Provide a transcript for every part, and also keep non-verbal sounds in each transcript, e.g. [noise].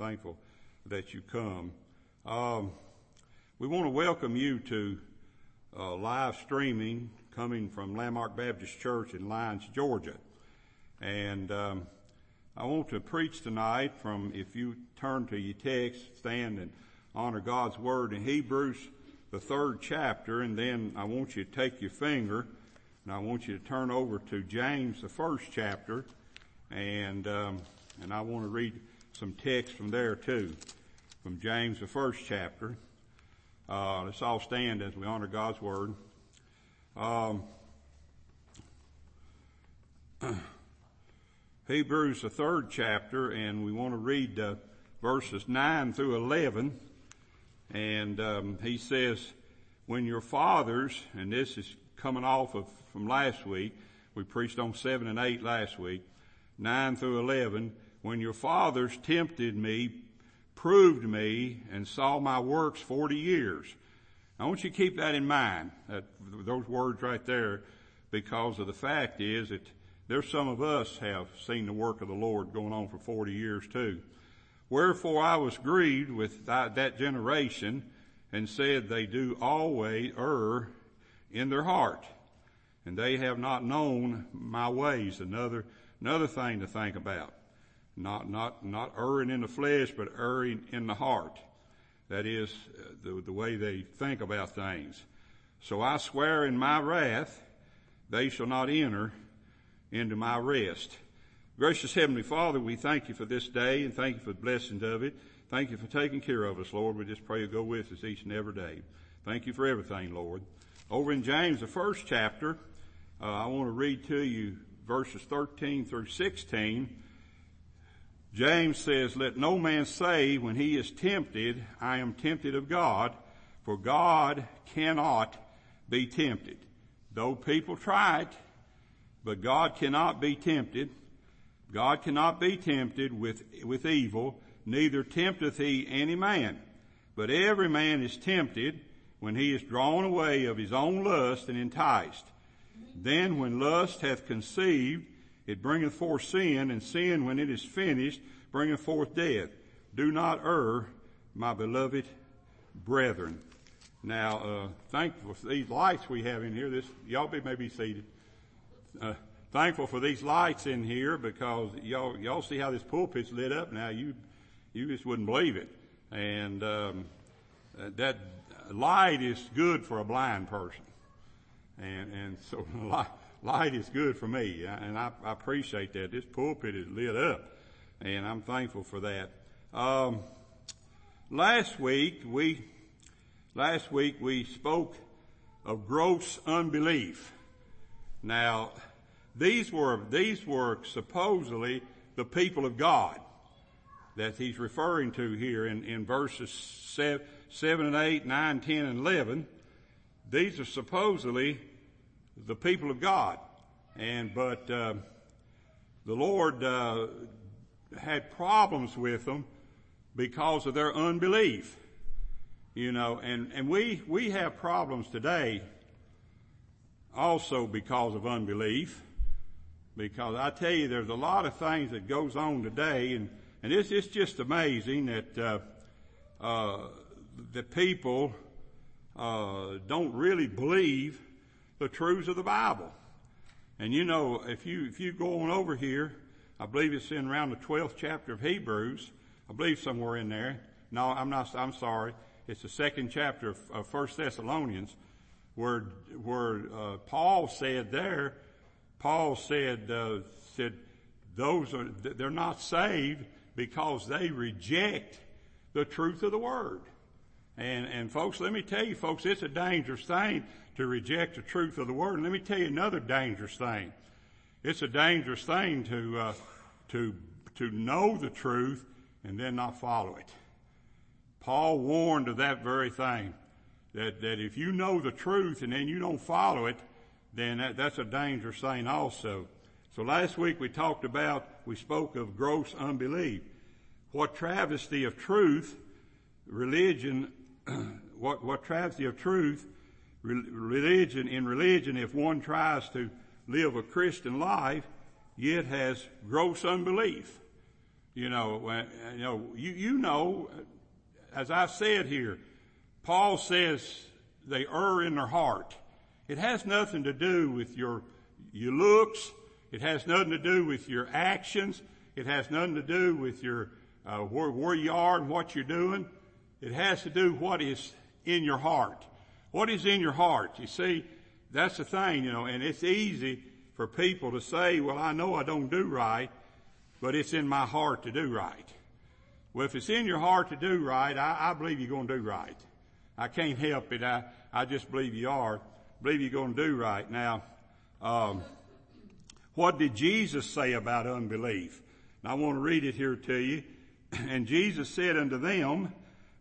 thankful that you come. Um, we want to welcome you to uh, live streaming coming from Landmark Baptist Church in Lyons, Georgia. And um, I want to preach tonight from, if you turn to your text, stand and honor God's Word in Hebrews, the third chapter, and then I want you to take your finger and I want you to turn over to James, the first chapter, and um, and I want to read some text from there too, from James, the first chapter. Uh, let's all stand as we honor God's word. Um, [clears throat] Hebrews, the third chapter, and we want to read uh, verses 9 through 11. And um, he says, when your fathers, and this is coming off of from last week, we preached on 7 and 8 last week, 9 through 11, when your fathers tempted me, proved me, and saw my works 40 years. I want you to keep that in mind, that, those words right there, because of the fact is that there's some of us have seen the work of the Lord going on for 40 years too. Wherefore I was grieved with that, that generation and said they do always err in their heart and they have not known my ways. Another, another thing to think about. Not, not, not erring in the flesh, but erring in the heart. That is uh, the, the way they think about things. So I swear in my wrath, they shall not enter into my rest. Gracious Heavenly Father, we thank you for this day and thank you for the blessings of it. Thank you for taking care of us, Lord. We just pray you go with us each and every day. Thank you for everything, Lord. Over in James, the first chapter, uh, I want to read to you verses 13 through 16. James says, let no man say when he is tempted, I am tempted of God, for God cannot be tempted. Though people try it, but God cannot be tempted. God cannot be tempted with, with evil, neither tempteth he any man. But every man is tempted when he is drawn away of his own lust and enticed. Then when lust hath conceived, it bringeth forth sin, and sin when it is finished bringeth forth death. Do not err, my beloved brethren. Now, uh, thankful for these lights we have in here. This, y'all be maybe seated. Uh, thankful for these lights in here because y'all, y'all see how this pulpit's lit up now. You, you just wouldn't believe it. And, um, uh, that light is good for a blind person. And, and so [laughs] light, is good for me. And I, I appreciate that. This pulpit is lit up and I'm thankful for that. Um, last week we last week we spoke of gross unbelief. Now, these were these were supposedly the people of God that he's referring to here in, in verses seven, 7 and 8, 9, 10, and 11. These are supposedly the people of God. And, but, uh, the Lord, uh, had problems with them because of their unbelief. You know, and, and we, we have problems today also because of unbelief. Because I tell you, there's a lot of things that goes on today, and, and it's, it's just amazing that, uh, uh, the people, uh, don't really believe the truths of the Bible. And you know, if you, if you go on over here, I believe it's in around the 12th chapter of Hebrews. I believe somewhere in there. No, I'm not, I'm sorry. It's the second chapter of, First Thessalonians where, where, uh, Paul said there, Paul said, uh, said, those are, they're not saved because they reject the truth of the word. And, and folks, let me tell you folks, it's a dangerous thing to reject the truth of the word. And let me tell you another dangerous thing. It's a dangerous thing to, uh, to, to know the truth and then not follow it. Paul warned of that very thing. That, that if you know the truth and then you don't follow it, then that, that's a dangerous thing also. So last week we talked about, we spoke of gross unbelief. What travesty of truth, religion, [clears throat] what, what travesty of truth, religion, in religion, if one tries to live a Christian life, yet has gross unbelief. You know, when, you know, you, you know, as I said here, Paul says they err in their heart. It has nothing to do with your, your looks. It has nothing to do with your actions. It has nothing to do with your, uh, where, where you are and what you're doing. It has to do what is in your heart. What is in your heart? You see, that's the thing, you know, and it's easy for people to say, well, I know I don't do right, but it's in my heart to do right. Well, if it's in your heart to do right, I, I believe you're going to do right. I can't help it. I, I just believe you are. Believe you're going to do right. Now, um, what did Jesus say about unbelief? And I want to read it here to you. [clears throat] And Jesus said unto them,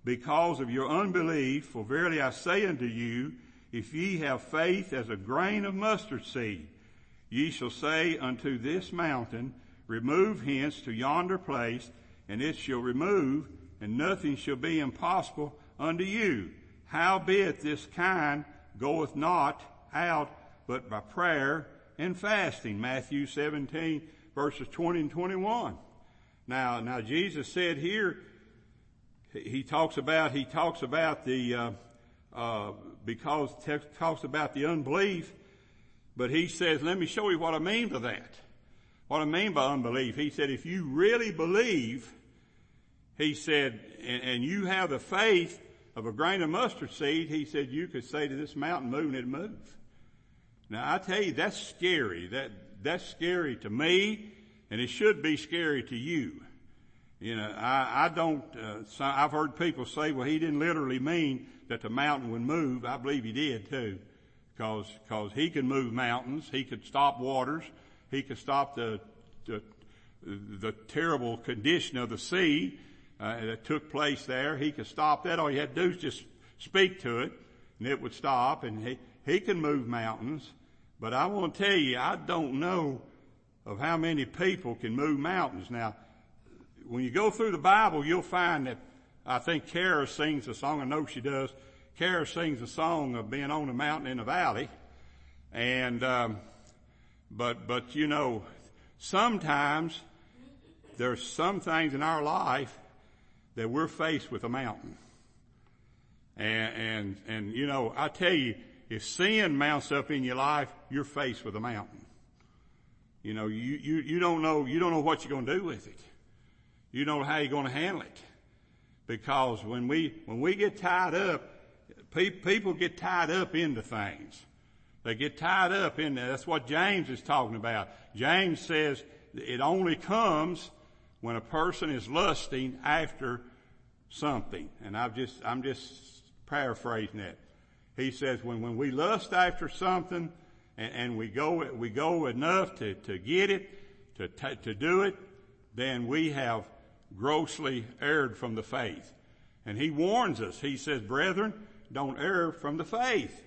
because of your unbelief, for verily I say unto you, if ye have faith as a grain of mustard seed, ye shall say unto this mountain, remove hence to yonder place, and it shall remove, and nothing shall be impossible unto you. Howbeit this kind goeth not out but by prayer and fasting. Matthew 17 verses 20 and 21. Now, now Jesus said here, he talks about, he talks about the, uh, uh, because talks about the unbelief, but he says, let me show you what I mean by that. What I mean by unbelief. He said, if you really believe, he said, and, and you have the faith of a grain of mustard seed, he said, you could say to this mountain, move and it'd move. Now I tell you, that's scary. That, that's scary to me, and it should be scary to you. You know, I, I don't, uh, so I've heard people say, well, he didn't literally mean that the mountain would move. I believe he did too. Cause, cause he could move mountains. He could stop waters. He could stop the, the, the terrible condition of the sea, uh, that took place there. He could stop that. All you had to do is just speak to it and it would stop and he, he can move mountains. But I want to tell you, I don't know of how many people can move mountains. Now, when you go through the Bible, you'll find that I think Kara sings a song. I know she does. Kara sings a song of being on a mountain in a valley, and um, but but you know, sometimes there's some things in our life that we're faced with a mountain, and and and you know, I tell you, if sin mounts up in your life, you're faced with a mountain. You know, you you you don't know you don't know what you're going to do with it. You know how you're going to handle it. Because when we, when we get tied up, pe- people get tied up into things. They get tied up in there. That's what James is talking about. James says it only comes when a person is lusting after something. And I've just, I'm just paraphrasing that. He says when, when we lust after something and, and we go, we go enough to, to get it, to, to do it, then we have grossly erred from the faith. And he warns us. He says, brethren, don't err from the faith.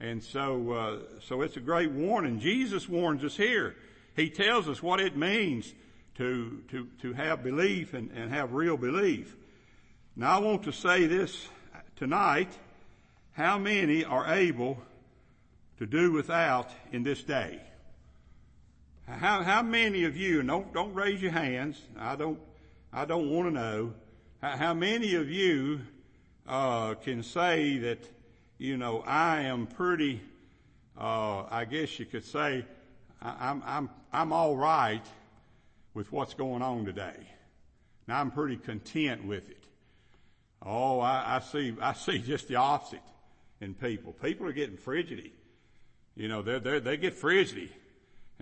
And so, uh, so it's a great warning. Jesus warns us here. He tells us what it means to, to, to have belief and, and have real belief. Now I want to say this tonight. How many are able to do without in this day? How, how many of you, don't, don't raise your hands. I don't, I don't want to know how many of you uh, can say that you know I am pretty. Uh, I guess you could say I'm I'm I'm all right with what's going on today. Now I'm pretty content with it. Oh, I, I see I see [laughs] just the opposite in people. People are getting frigidity. You know, they they they get frigidity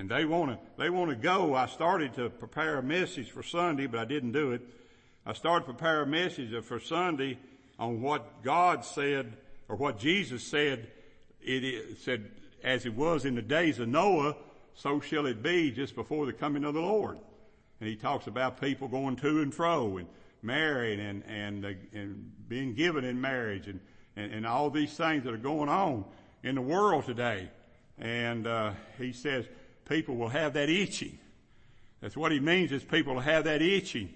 and they want to they want to go. I started to prepare a message for Sunday, but I didn't do it. I started to prepare a message for Sunday on what God said or what Jesus said. It said, as it was in the days of Noah, so shall it be just before the coming of the Lord. And he talks about people going to and fro and marrying and and, and being given in marriage and, and and all these things that are going on in the world today. And uh, he says people will have that itching. That's what he means is people will have that itching,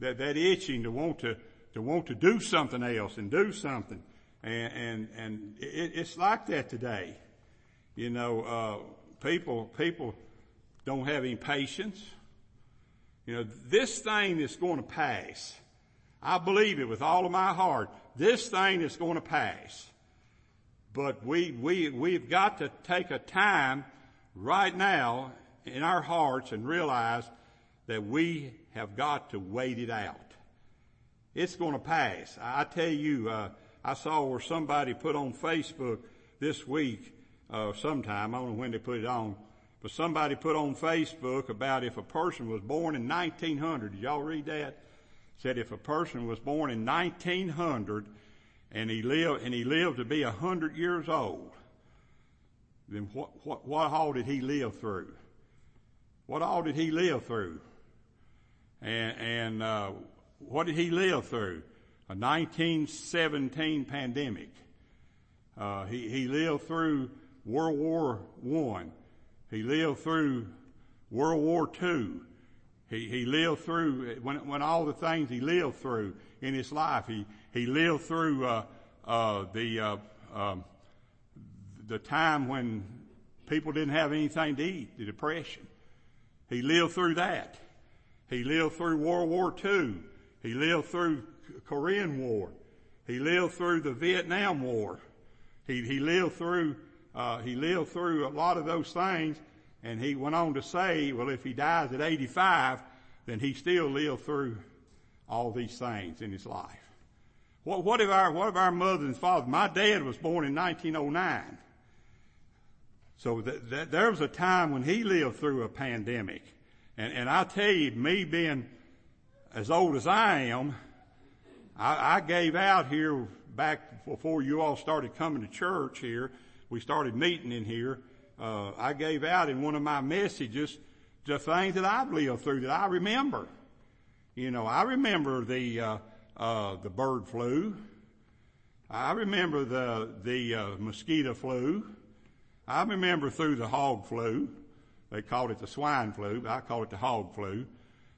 that, that itching to want to, to want to do something else and do something. And, and, and it, it's like that today. You know, uh, people, people don't have any patience. You know, this thing is going to pass. I believe it with all of my heart. This thing is going to pass. But we, we, we've got to take a time right now in our hearts and realize that we have got to wait it out. It's going to pass. I tell you, uh, I saw where somebody put on Facebook this week, uh, sometime, I don't know when they put it on, but somebody put on Facebook about if a person was born in 1900. Did y'all read that? Said if a person was born in 1900 and he lived, and he lived to be a hundred years old, then what, what, what all did he live through? What all did he live through? And, and, uh, what did he live through? A 1917 pandemic. Uh, he, he lived through World War One. He lived through World War Two. He, he lived through, when, when all the things he lived through in his life, he, he lived through, uh, uh, the, uh, um, the time when people didn't have anything to eat, the depression. He lived through that. He lived through World War II. He lived through Korean War. He lived through the Vietnam War. He, he lived through, uh, he lived through a lot of those things and he went on to say, well, if he dies at 85, then he still lived through all these things in his life. What, what if our, what if our mother and father, my dad was born in 1909. So there was a time when he lived through a pandemic. And, and I tell you, me being as old as I am, I, I gave out here back before you all started coming to church here. We started meeting in here uh, I gave out in one of my messages the things that I've lived through that I remember. You know, I remember the uh, uh, the bird flu. I remember the the uh, mosquito flu. I remember through the hog flu. They called it the swine flu, but I call it the hog flu.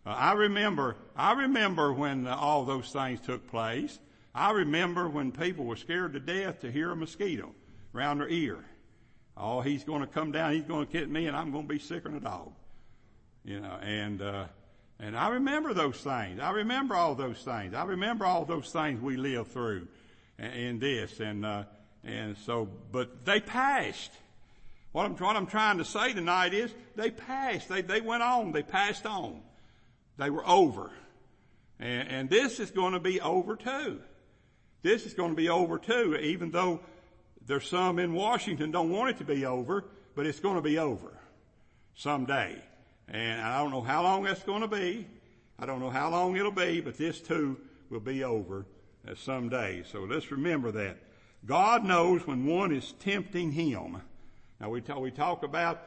Uh, I remember I remember when uh, all those things took place. I remember when people were scared to death to hear a mosquito around their ear. Oh, he's going to come down, he's going to get me, and I'm going to be sicker than a dog. You know, and, uh, and I remember those things. I remember all those things. I remember all those things we lived through in this. And, uh, and so, but they passed. What I'm, what I'm trying to say tonight is they passed. They, they went on. They passed on. They were over. And, and this is going to be over too. This is going to be over too, even though there's some in Washington don't want it to be over, but it's going to be over someday. And I don't know how long that's going to be. I don't know how long it'll be, but this too will be over someday. So let's remember that. God knows when one is tempting Him. Now we talk, we talk about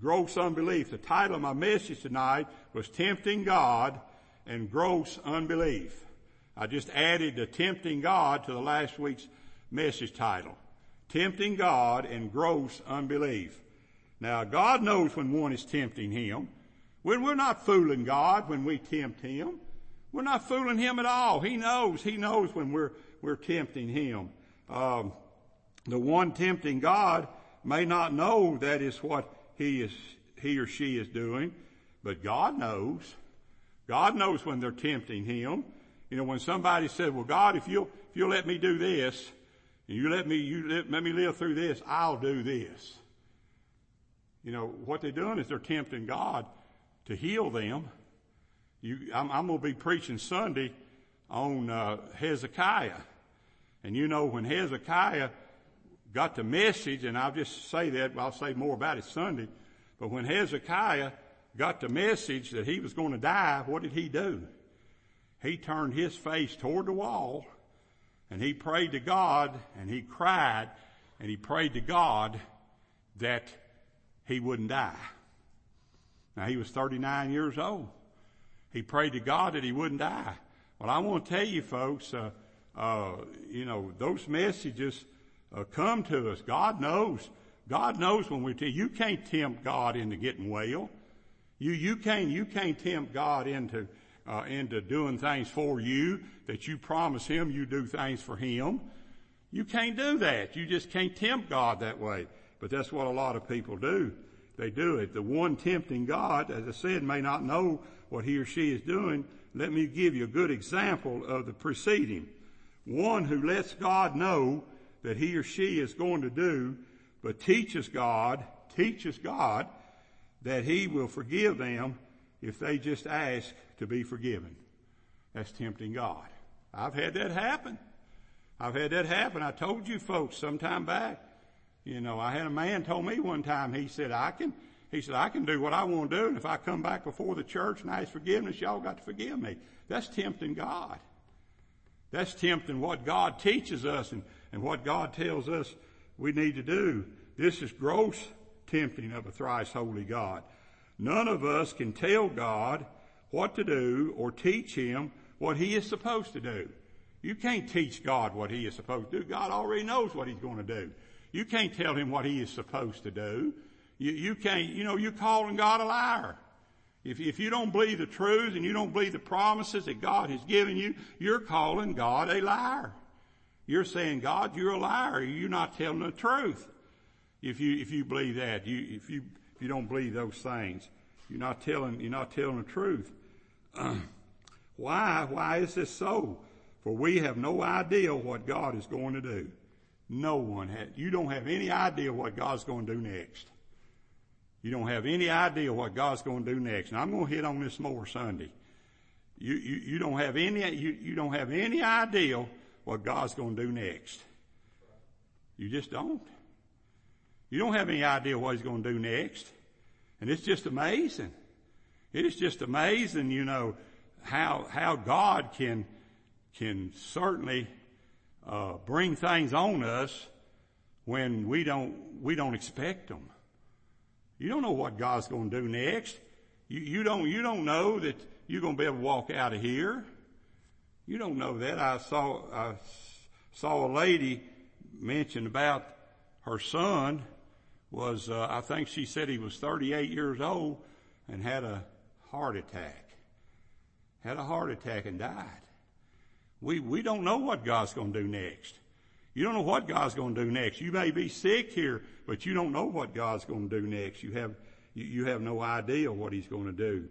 gross unbelief. The title of my message tonight was Tempting God and Gross Unbelief. I just added the tempting God to the last week's message title tempting God and gross unbelief. Now, God knows when one is tempting Him. When we're not fooling God when we tempt Him. We're not fooling Him at all. He knows. He knows when we're, we're tempting Him. Um, the one tempting God may not know that is what he is, he or she is doing, but God knows. God knows when they're tempting Him. You know, when somebody said, well, God, if you'll, if you'll let me do this, and you let me, you let, let me live through this, I'll do this. You know, what they're doing is they're tempting God to heal them. You, I'm, I'm going to be preaching Sunday on uh, Hezekiah. And you know, when Hezekiah got the message, and I'll just say that, I'll say more about it Sunday, but when Hezekiah got the message that he was going to die, what did he do? He turned his face toward the wall and he prayed to God and he cried and he prayed to God that he wouldn't die. Now he was 39 years old. He prayed to God that he wouldn't die. Well, I want to tell you folks, uh, uh, you know, those messages uh, come to us. God knows. God knows when we tell you, you can't tempt God into getting well. You, you can't, you can't tempt God into uh, into doing things for you, that you promise Him you do things for Him. You can't do that. You just can't tempt God that way. But that's what a lot of people do. They do it. The one tempting God, as I said, may not know what he or she is doing, let me give you a good example of the preceding. One who lets God know that he or she is going to do, but teaches God, teaches God that he will forgive them if they just ask to be forgiven. That's tempting God. I've had that happen. I've had that happen. I told you folks some time back. You know, I had a man told me one time, he said, I can, he said, I can do what I want to do, and if I come back before the church and ask forgiveness, y'all got to forgive me. That's tempting God. That's tempting what God teaches us and, and what God tells us we need to do. This is gross tempting of a thrice holy God. None of us can tell God what to do or teach Him what He is supposed to do. You can't teach God what He is supposed to do. God already knows what He's going to do. You can't tell Him what He is supposed to do. You, you can't, you know, you're calling God a liar. If, if you don't believe the truth and you don't believe the promises that God has given you, you're calling God a liar. You're saying, God, you're a liar. You're not telling the truth. If you, if you believe that, you, if you, if you don't believe those things, you're not telling, you're not telling the truth. [clears throat] why? Why is this so? For we have no idea what God is going to do. No one has. You don't have any idea what God's going to do next. You don't have any idea what God's going to do next. And I'm going to hit on this more Sunday. You, you, you don't have any, you, you don't have any idea what God's going to do next. You just don't. You don't have any idea what He's going to do next. And it's just amazing. It is just amazing, you know, how, how God can, can certainly, uh, bring things on us when we don't, we don't expect them. You don't know what God's going to do next. You, you don't, you don't know that you're going to be able to walk out of here. You don't know that. I saw, I saw a lady mention about her son was, uh, I think she said he was 38 years old and had a heart attack. Had a heart attack and died. We, we don't know what God's going to do next. You don't know what God's going to do next. You may be sick here, but you don't know what God's going to do next. You have, you, you have no idea what He's going to do.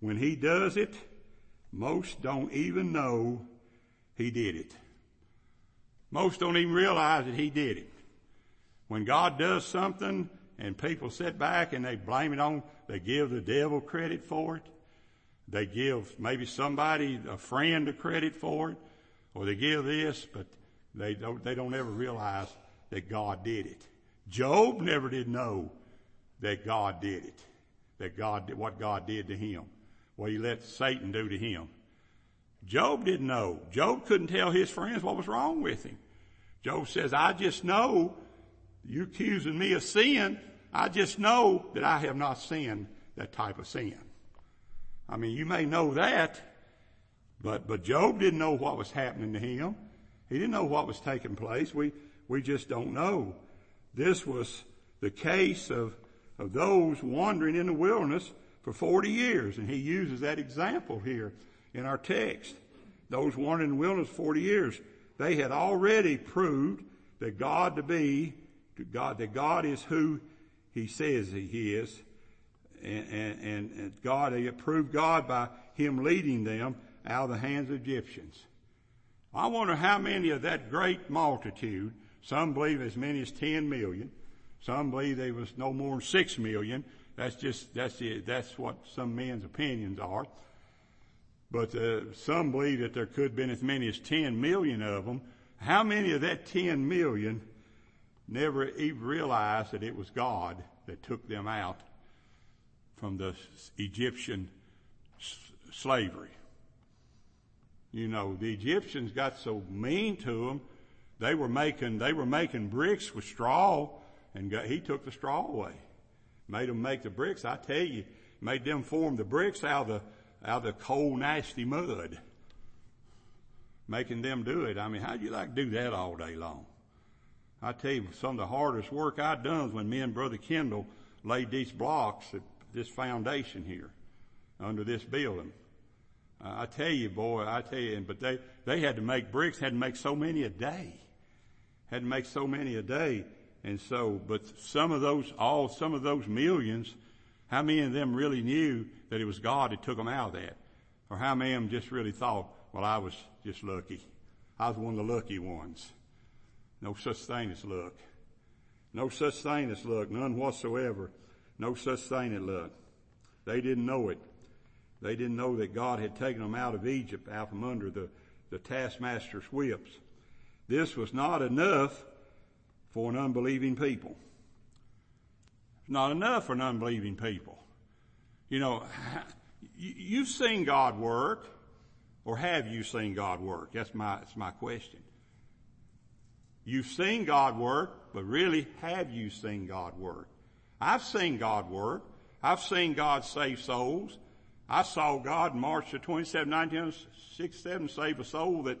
When He does it, most don't even know He did it. Most don't even realize that He did it. When God does something and people sit back and they blame it on, they give the devil credit for it. They give maybe somebody, a friend, the credit for it, or they give this, but they don't, they don't ever realize that God did it. Job never did know that God did it. That God did what God did to him. What he let Satan do to him. Job didn't know. Job couldn't tell his friends what was wrong with him. Job says, I just know you're accusing me of sin. I just know that I have not sinned that type of sin. I mean, you may know that, but, but Job didn't know what was happening to him. He didn't know what was taking place. We, we just don't know. This was the case of, of those wandering in the wilderness for 40 years. And he uses that example here in our text. Those wandering in the wilderness 40 years. They had already proved that God to be, to God, that God is who he says he is. And, and, and God, they approved God by him leading them out of the hands of Egyptians. I wonder how many of that great multitude, some believe as many as 10 million, some believe there was no more than 6 million. That's just, that's it. That's what some men's opinions are. But uh, some believe that there could have been as many as 10 million of them. How many of that 10 million never even realized that it was God that took them out from the Egyptian s- slavery? You know, the Egyptians got so mean to them, they were making, they were making bricks with straw and got, he took the straw away. Made them make the bricks. I tell you, made them form the bricks out of the, out of the cold, nasty mud. Making them do it. I mean, how'd you like to do that all day long? I tell you, some of the hardest work I done when me and Brother Kendall laid these blocks at this foundation here under this building. Uh, I tell you, boy, I tell you, but they, they had to make bricks, had to make so many a day. Had to make so many a day. And so, but some of those, all, some of those millions, How many of them really knew that it was God that took them out of that? Or how many of them just really thought, well, I was just lucky. I was one of the lucky ones. No such thing as luck. No such thing as luck. None whatsoever. No such thing as luck. They didn't know it. They didn't know that God had taken them out of Egypt, out from under the, the taskmaster's whips. This was not enough for an unbelieving people. It's not enough for an unbelieving people. You know, [laughs] you've seen God work, or have you seen God work? That's my, that's my question. You've seen God work, but really, have you seen God work? I've seen God work. I've seen God save souls. I saw God in March of 27, 1967 save a soul that,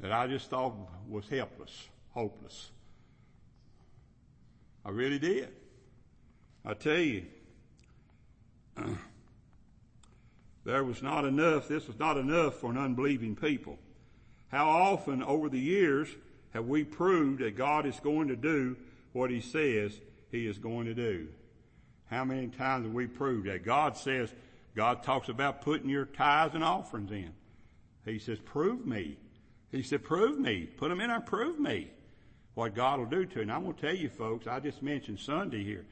that I just thought was helpless, hopeless. I really did. I tell you, [clears throat] there was not enough, this was not enough for an unbelieving people. How often over the years have we proved that God is going to do what He says He is going to do? How many times have we proved that? God says, God talks about putting your tithes and offerings in. He says, prove me. He said, prove me. Put them in there, prove me. What God will do to you. And I'm going to tell you folks, I just mentioned Sunday here.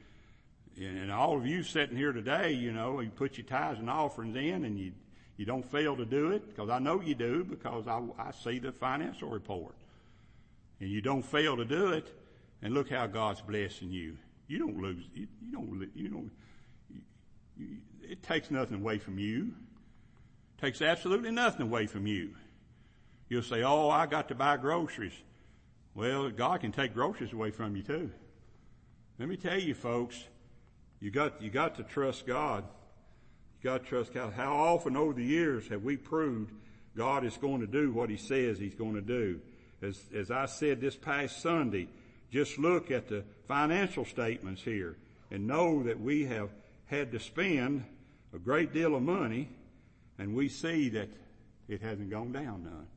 And all of you sitting here today, you know, you put your tithes and offerings in and you, you don't fail to do it because I know you do because I, I see the financial report. And you don't fail to do it and look how God's blessing you. You don't lose. You, you don't. You don't. You, it takes nothing away from you. It takes absolutely nothing away from you. You'll say, "Oh, I got to buy groceries." Well, God can take groceries away from you too. Let me tell you, folks, you got you got to trust God. You got to trust God. How often over the years have we proved God is going to do what He says He's going to do? As as I said this past Sunday, just look at the financial statements here and know that we have had to spend a great deal of money and we see that it hasn't gone down none.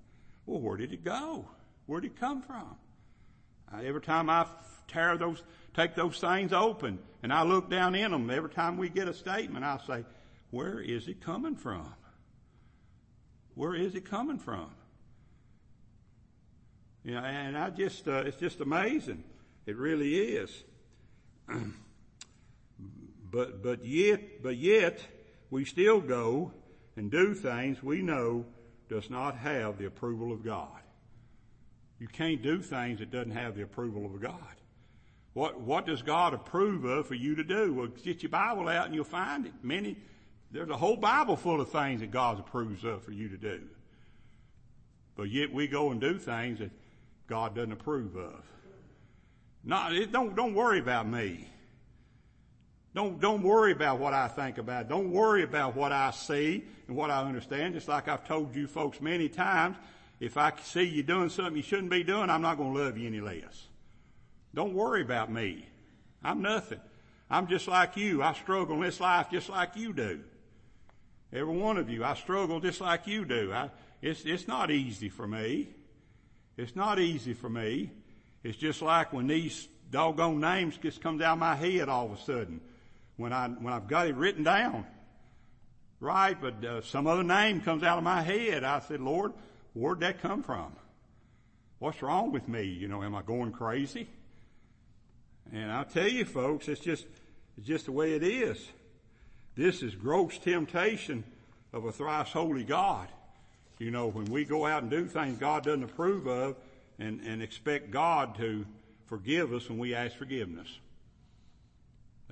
Well, where did it go? Where did it come from? Every time I tear those, take those things open and I look down in them, every time we get a statement, I say, where is it coming from? Where is it coming from? You know, and I just, uh, it's just amazing. It really is. [clears throat] but, but yet, but yet, we still go and do things we know does not have the approval of God. You can't do things that doesn't have the approval of God. What, what does God approve of for you to do? Well, get your Bible out and you'll find it. Many, there's a whole Bible full of things that God approves of for you to do. But yet we go and do things that God doesn't approve of. Not, it, don't, don't worry about me. Don't, don't worry about what I think about. Don't worry about what I see and what I understand. Just like I've told you folks many times, if I see you doing something you shouldn't be doing, I'm not going to love you any less. Don't worry about me. I'm nothing. I'm just like you. I struggle in this life just like you do. Every one of you, I struggle just like you do. I, it's, it's not easy for me. It's not easy for me. It's just like when these doggone names just come down my head all of a sudden. When I, when I've got it written down. Right, but uh, some other name comes out of my head. I said, Lord, where'd that come from? What's wrong with me? You know, am I going crazy? And I'll tell you folks, it's just, it's just the way it is. This is gross temptation of a thrice holy God. You know, when we go out and do things God doesn't approve of and, and expect God to forgive us when we ask forgiveness.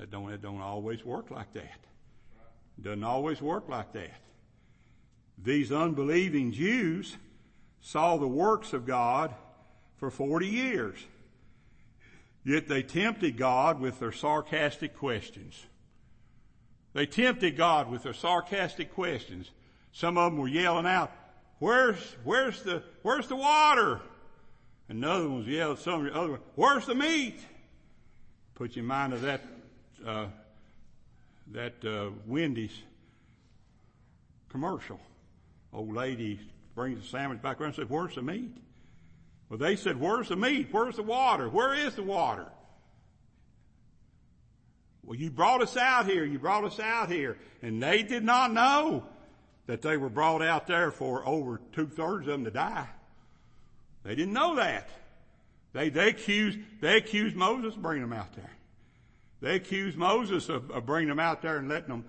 That don't, it don't always work like that. It doesn't always work like that. These unbelieving Jews saw the works of God for 40 years. Yet they tempted God with their sarcastic questions. They tempted God with their sarcastic questions. Some of them were yelling out, where's, where's the, where's the water? Another one was yelling, some of the other ones, where's the meat? Put your mind to that, uh, that, uh, Wendy's commercial. Old lady brings the sandwich back around and says, where's the meat? Well, they said, where's the meat? Where's the water? Where is the water? Well, you brought us out here. You brought us out here. And they did not know that they were brought out there for over two thirds of them to die. They didn't know that. They, they accused, they accused Moses of bringing them out there. They accused Moses of, of bringing them out there and letting them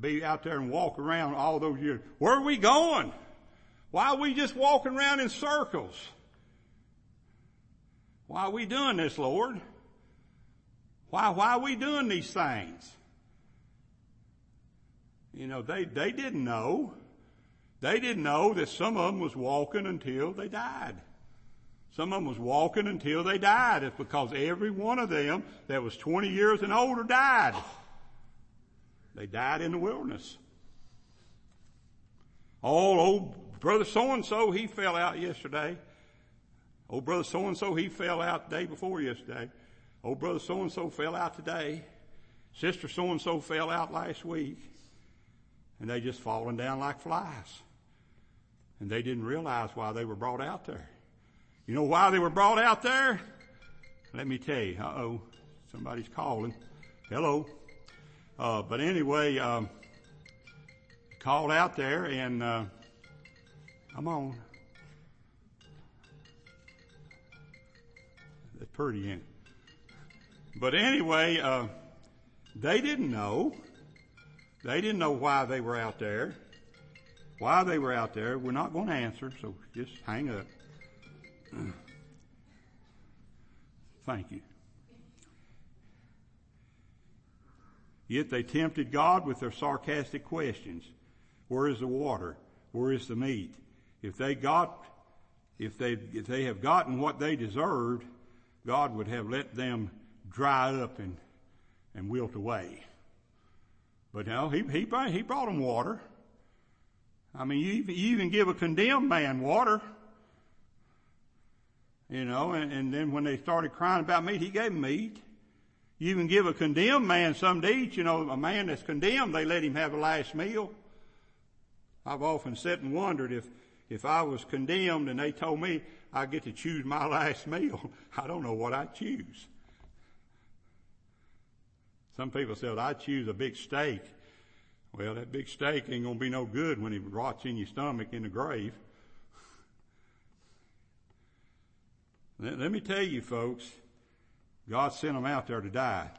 be out there and walk around all those years. Where are we going? Why are we just walking around in circles? Why are we doing this, Lord? Why, why are we doing these things? You know, they, they didn't know. They didn't know that some of them was walking until they died. Some of them was walking until they died. It's because every one of them that was 20 years and older died. They died in the wilderness. Old, old brother so and so, he fell out yesterday. Old brother so and so, he fell out the day before yesterday. Old brother so and so fell out today. Sister so and so fell out last week. And they just falling down like flies. And they didn't realize why they were brought out there. You know why they were brought out there? Let me tell you. Uh oh. Somebody's calling. Hello. Uh, but anyway, um, called out there and, uh, come on. That's pretty, ain't it? But anyway, uh, they didn't know. They didn't know why they were out there. Why they were out there, we're not going to answer, so just hang up. Thank you. Yet they tempted God with their sarcastic questions. Where is the water? Where is the meat? If they got, if they, if they have gotten what they deserved, God would have let them dry up and, and wilt away. But no, he, he, he brought them water. I mean, you, you even give a condemned man water. You know, and, and then when they started crying about meat, he gave them meat. You even give a condemned man something to eat. You know, a man that's condemned, they let him have a last meal. I've often sat and wondered if, if I was condemned and they told me I get to choose my [laughs] last meal, I don't know what I'd choose. Some people said I'd choose a big steak. Well, that big steak ain't gonna be no good when it rots in your stomach in the grave. Let me tell you folks, God sent them out there to die.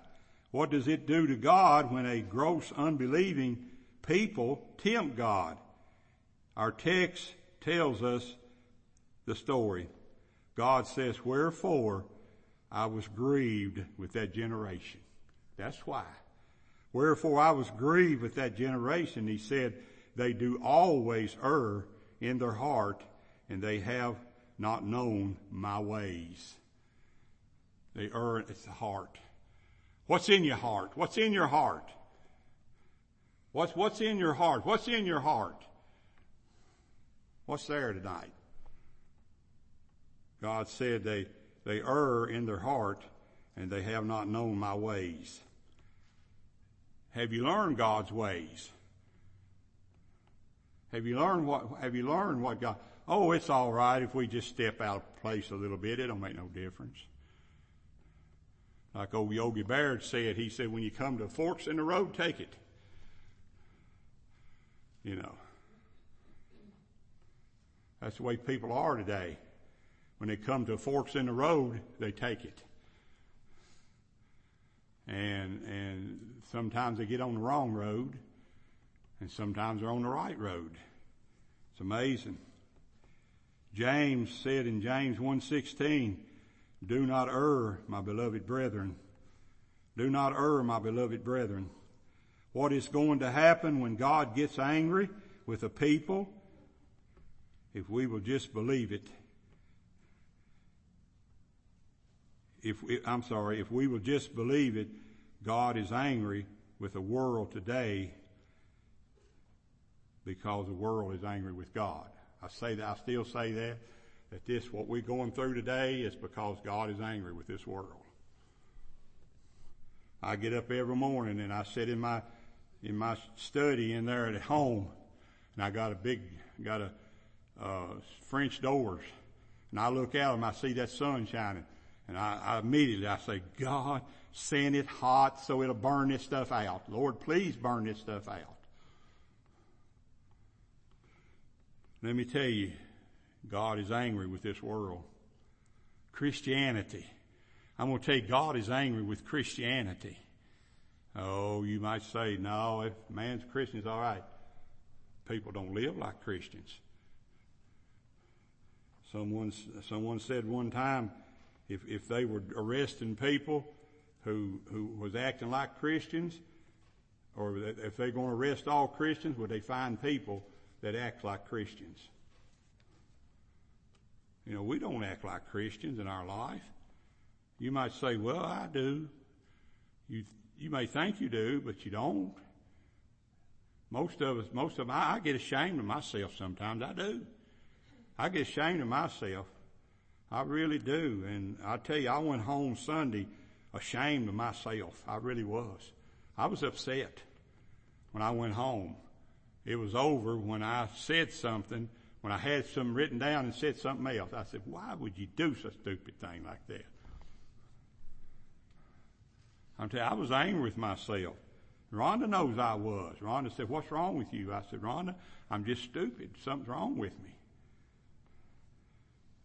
What does it do to God when a gross unbelieving people tempt God? Our text tells us the story. God says, wherefore I was grieved with that generation. That's why. Wherefore I was grieved with that generation. He said, they do always err in their heart and they have not known my ways. They err, it's the heart. What's in your heart? What's in your heart? What's, what's in your heart? What's in your heart? What's there tonight? God said they, they err in their heart and they have not known my ways. Have you learned God's ways? Have you learned what, have you learned what God, oh, it's alright if we just step out of place a little bit. It don't make no difference. Like old Yogi Berra said, he said, when you come to forks in the road, take it. You know. That's the way people are today. When they come to forks in the road, they take it. And, and sometimes they get on the wrong road, and sometimes they're on the right road. It's amazing. James said in James 1:16, "Do not err, my beloved brethren. Do not err, my beloved brethren. What is going to happen when God gets angry with a people if we will just believe it if we, I'm sorry, if we will just believe it, God is angry with the world today because the world is angry with God. I say that, I still say that, that this, what we're going through today is because God is angry with this world. I get up every morning and I sit in my, in my study in there at home and I got a big, got a, uh, French doors and I look out and I see that sun shining and I, I immediately I say, God, send it hot so it'll burn this stuff out. Lord, please burn this stuff out. Let me tell you, God is angry with this world. Christianity. I'm going to tell you, God is angry with Christianity. Oh, you might say, no, if man's Christian is all right. People don't live like Christians. Someone, someone said one time, if, if they were arresting people who, who was acting like Christians, or if they're going to arrest all Christians, would they find people that act like Christians? You know, we don't act like Christians in our life. You might say, well, I do. You, you may think you do, but you don't. Most of us, most of them, I, I get ashamed of myself sometimes. I do. I get ashamed of myself. I really do. And I tell you, I went home Sunday ashamed of myself. I really was. I was upset when I went home. It was over when I said something, when I had some written down and said something else. I said, why would you do such a stupid thing like that? I'm telling you, I was angry with myself. Rhonda knows I was. Rhonda said, what's wrong with you? I said, Rhonda, I'm just stupid. Something's wrong with me.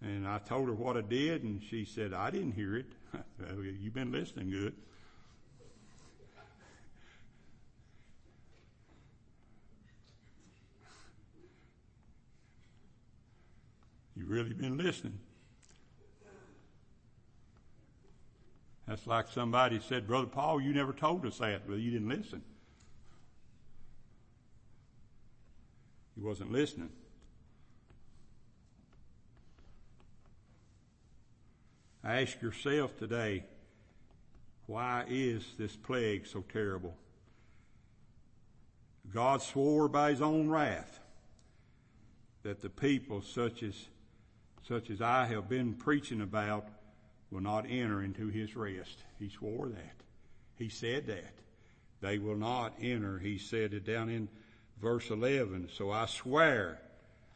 And I told her what I did, and she said, I didn't hear it. [laughs] you've been listening good. You've really been listening. That's like somebody said, Brother Paul, you never told us that. Well, you didn't listen. He wasn't listening. Ask yourself today, why is this plague so terrible? God swore by his own wrath that the people such as, such as I have been preaching about will not enter into his rest. He swore that. He said that. They will not enter. He said it down in verse 11. So I swear,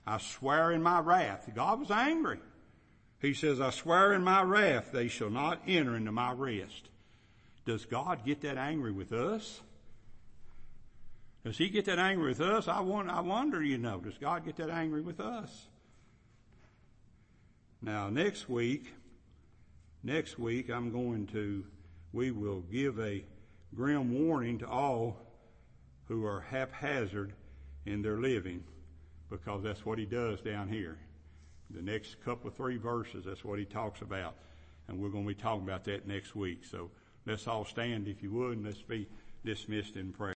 I swear in my wrath. God was angry. He says, I swear in my wrath they shall not enter into my rest. Does God get that angry with us? Does he get that angry with us? I, wonder, you know, does God get that angry with us? Now, next week, next week I'm going to, we will give a grim warning to all who are haphazard in their living because that's what he does down here. The next couple of three verses, that's what he talks about. And we're going to be talking about that next week. So let's all stand if you would and let's be dismissed in prayer.